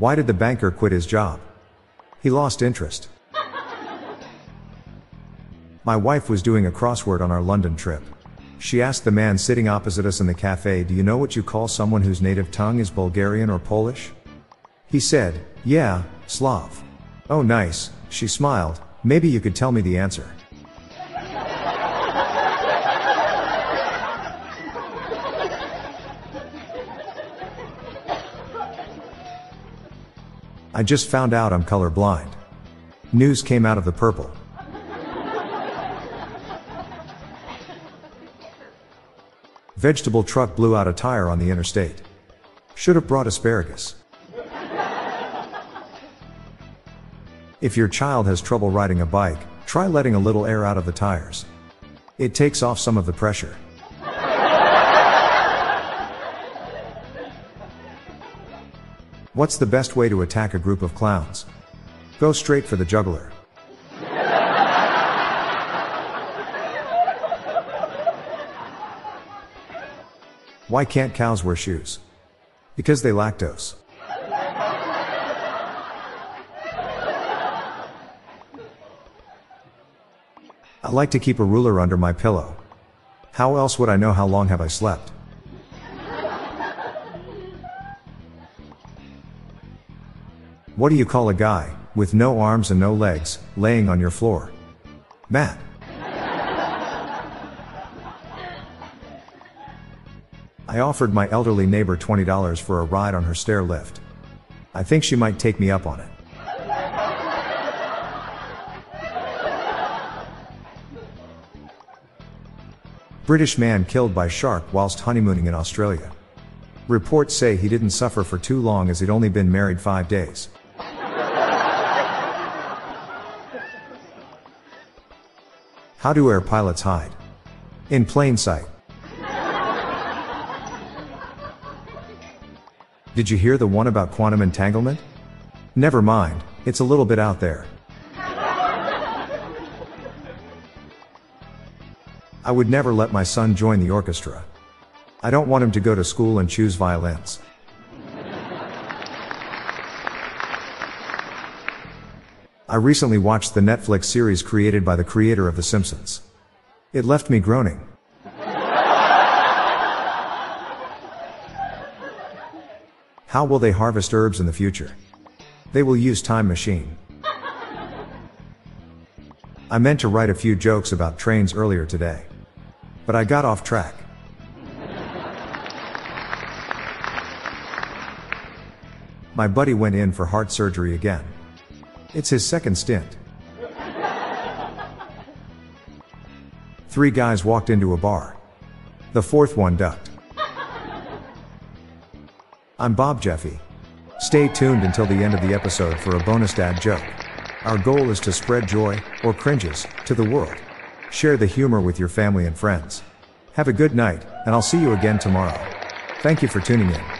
Why did the banker quit his job? He lost interest. My wife was doing a crossword on our London trip. She asked the man sitting opposite us in the cafe, Do you know what you call someone whose native tongue is Bulgarian or Polish? He said, Yeah, Slav. Oh, nice, she smiled. Maybe you could tell me the answer. I just found out I'm colorblind. News came out of the purple. Vegetable truck blew out a tire on the interstate. Should have brought asparagus. If your child has trouble riding a bike, try letting a little air out of the tires. It takes off some of the pressure. What's the best way to attack a group of clowns? Go straight for the juggler. Why can't cows wear shoes? Because they lactose. I like to keep a ruler under my pillow. How else would I know how long have I slept? What do you call a guy, with no arms and no legs, laying on your floor? Matt. I offered my elderly neighbor $20 for a ride on her stair lift. I think she might take me up on it. British man killed by shark whilst honeymooning in Australia. Reports say he didn't suffer for too long as he'd only been married five days. How do air pilots hide? In plain sight. Did you hear the one about quantum entanglement? Never mind, it's a little bit out there. I would never let my son join the orchestra. I don't want him to go to school and choose violins. I recently watched the Netflix series created by the creator of The Simpsons. It left me groaning. How will they harvest herbs in the future? They will use time machine. I meant to write a few jokes about trains earlier today. But I got off track. My buddy went in for heart surgery again. It's his second stint. Three guys walked into a bar. The fourth one ducked. I'm Bob Jeffy. Stay tuned until the end of the episode for a bonus dad joke. Our goal is to spread joy, or cringes, to the world. Share the humor with your family and friends. Have a good night, and I'll see you again tomorrow. Thank you for tuning in.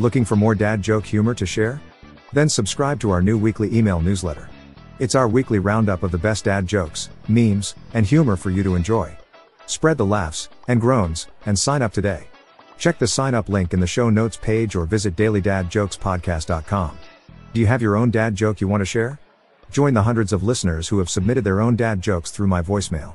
Looking for more dad joke humor to share? Then subscribe to our new weekly email newsletter. It's our weekly roundup of the best dad jokes, memes, and humor for you to enjoy. Spread the laughs and groans and sign up today. Check the sign up link in the show notes page or visit dailydadjokespodcast.com. Do you have your own dad joke you want to share? Join the hundreds of listeners who have submitted their own dad jokes through my voicemail.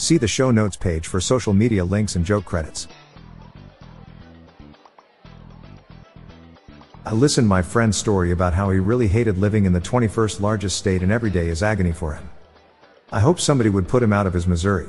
See the show notes page for social media links and joke credits. I listened my friend's story about how he really hated living in the 21st largest state and every day is agony for him. I hope somebody would put him out of his Missouri.